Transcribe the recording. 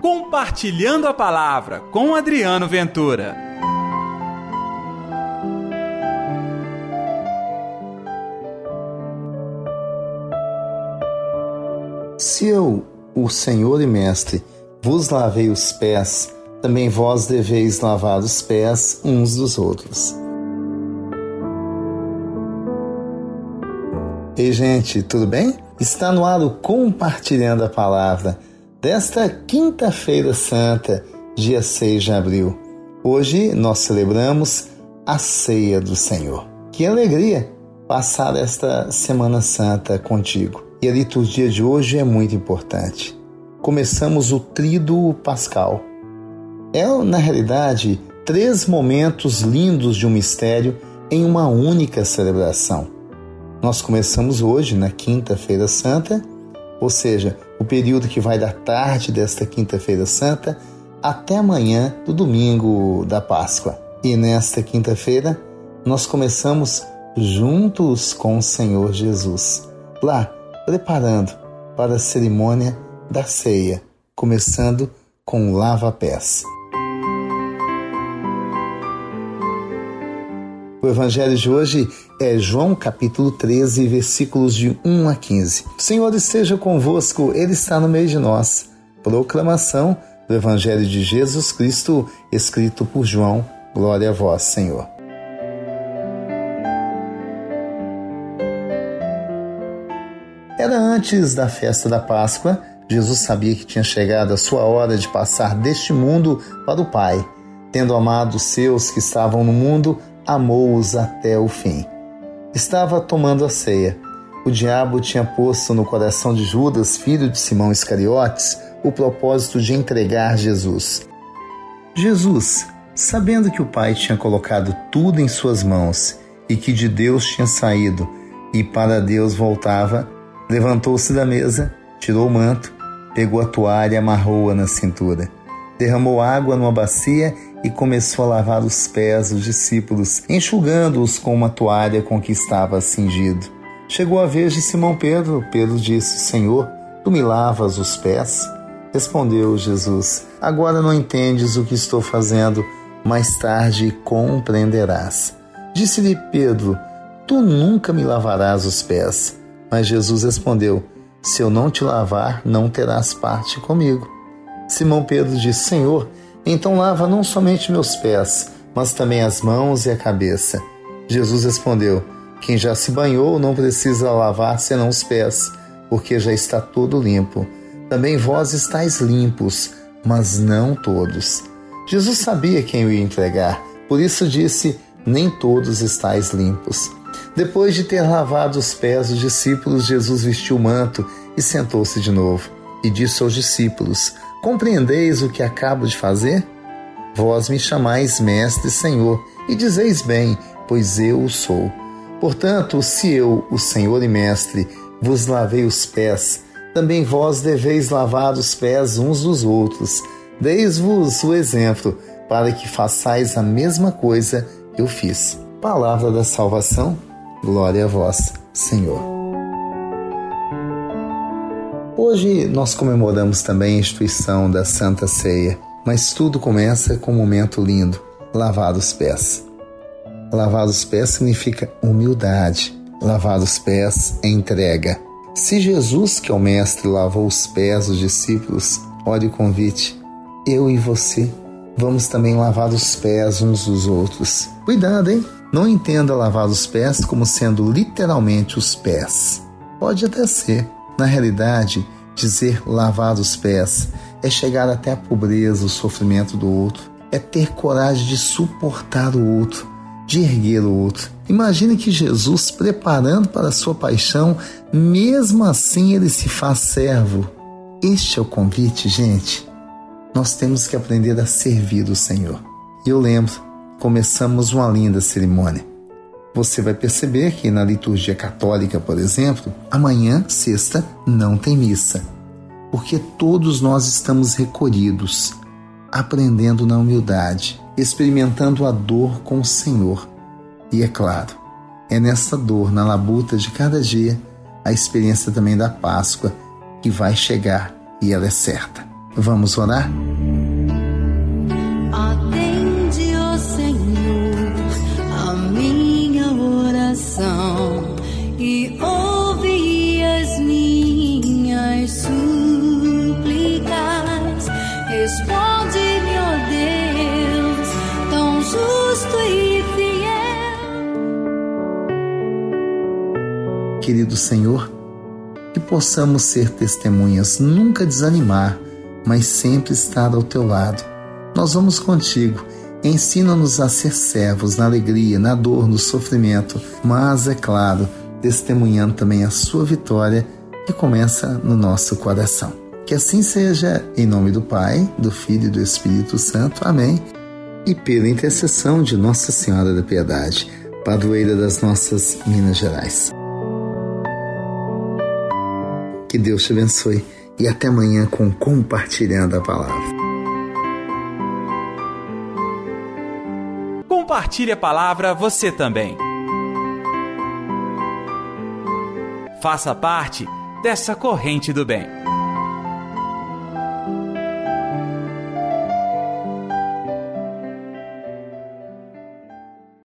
Compartilhando a Palavra com Adriano Ventura. Se eu, o Senhor e Mestre, vos lavei os pés, também vós deveis lavar os pés uns dos outros. Ei, gente, tudo bem? Está no ar o Compartilhando a Palavra desta Quinta-feira Santa, dia 6 de abril. Hoje nós celebramos a Ceia do Senhor. Que alegria passar esta Semana Santa contigo. E a liturgia de hoje é muito importante. Começamos o Tríduo Pascal. É, na realidade, três momentos lindos de um mistério em uma única celebração nós começamos hoje, na Quinta-feira Santa, ou seja, o período que vai da tarde desta Quinta-feira Santa até amanhã do domingo da Páscoa. E nesta quinta-feira, nós começamos juntos com o Senhor Jesus, lá preparando para a cerimônia da ceia, começando com o lava-pés. O evangelho de hoje é João capítulo 13, versículos de 1 a 15. O Senhor esteja convosco, Ele está no meio de nós. Proclamação do evangelho de Jesus Cristo, escrito por João. Glória a vós, Senhor. Era antes da festa da Páscoa. Jesus sabia que tinha chegado a sua hora de passar deste mundo para o Pai. Tendo amado os seus que estavam no mundo, amou-os até o fim. Estava tomando a ceia. O diabo tinha posto no coração de Judas, filho de Simão Iscariotes, o propósito de entregar Jesus. Jesus, sabendo que o Pai tinha colocado tudo em suas mãos e que de Deus tinha saído e para Deus voltava, levantou-se da mesa, tirou o manto, pegou a toalha e amarrou-a na cintura. Derramou água numa bacia e começou a lavar os pés dos discípulos, enxugando-os com uma toalha com que estava cingido. Chegou a vez de Simão Pedro. Pedro disse: Senhor, tu me lavas os pés? Respondeu Jesus: Agora não entendes o que estou fazendo, mais tarde compreenderás. Disse-lhe Pedro: Tu nunca me lavarás os pés. Mas Jesus respondeu: Se eu não te lavar, não terás parte comigo. Simão Pedro disse: Senhor, então lava não somente meus pés, mas também as mãos e a cabeça. Jesus respondeu: Quem já se banhou não precisa lavar senão os pés, porque já está todo limpo. Também vós estáis limpos, mas não todos. Jesus sabia quem o ia entregar, por isso disse: Nem todos estáis limpos. Depois de ter lavado os pés dos discípulos, Jesus vestiu o manto e sentou-se de novo. E disse aos discípulos: Compreendeis o que acabo de fazer? Vós me chamais Mestre Senhor, e dizeis bem, pois eu o sou. Portanto, se eu, o Senhor e Mestre, vos lavei os pés, também vós deveis lavar os pés uns dos outros. Deis-vos o exemplo, para que façais a mesma coisa que eu fiz. Palavra da salvação, glória a vós, Senhor. Hoje nós comemoramos também a instituição da Santa Ceia, mas tudo começa com um momento lindo: lavar os pés. Lavar os pés significa humildade, lavar os pés é entrega. Se Jesus, que é o Mestre, lavou os pés dos discípulos, olha o convite. Eu e você vamos também lavar os pés uns dos outros. Cuidado, hein? Não entenda lavar os pés como sendo literalmente os pés. Pode até ser, na realidade, dizer lavar os pés é chegar até a pobreza, o sofrimento do outro, é ter coragem de suportar o outro, de erguer o outro. Imagine que Jesus, preparando para a sua paixão, mesmo assim ele se faz servo. Este é o convite, gente. Nós temos que aprender a servir o Senhor. Eu lembro, começamos uma linda cerimônia. Você vai perceber que na liturgia católica, por exemplo, amanhã, sexta, não tem missa, porque todos nós estamos recolhidos, aprendendo na humildade, experimentando a dor com o Senhor. E é claro, é nessa dor, na labuta de cada dia, a experiência também da Páscoa que vai chegar e ela é certa. Vamos orar? E ouve as minhas súplicas. Responde-me, ó Deus, tão justo e fiel. Querido Senhor, que possamos ser testemunhas, nunca desanimar mas sempre estar ao teu lado. Nós vamos contigo. Ensina-nos a ser servos na alegria, na dor, no sofrimento, mas, é claro, testemunhando também a sua vitória que começa no nosso coração. Que assim seja, em nome do Pai, do Filho e do Espírito Santo. Amém. E pela intercessão de Nossa Senhora da Piedade, padroeira das nossas Minas Gerais. Que Deus te abençoe e até amanhã com Compartilhando a Palavra. Compartilhe a palavra você também. Faça parte dessa corrente do bem.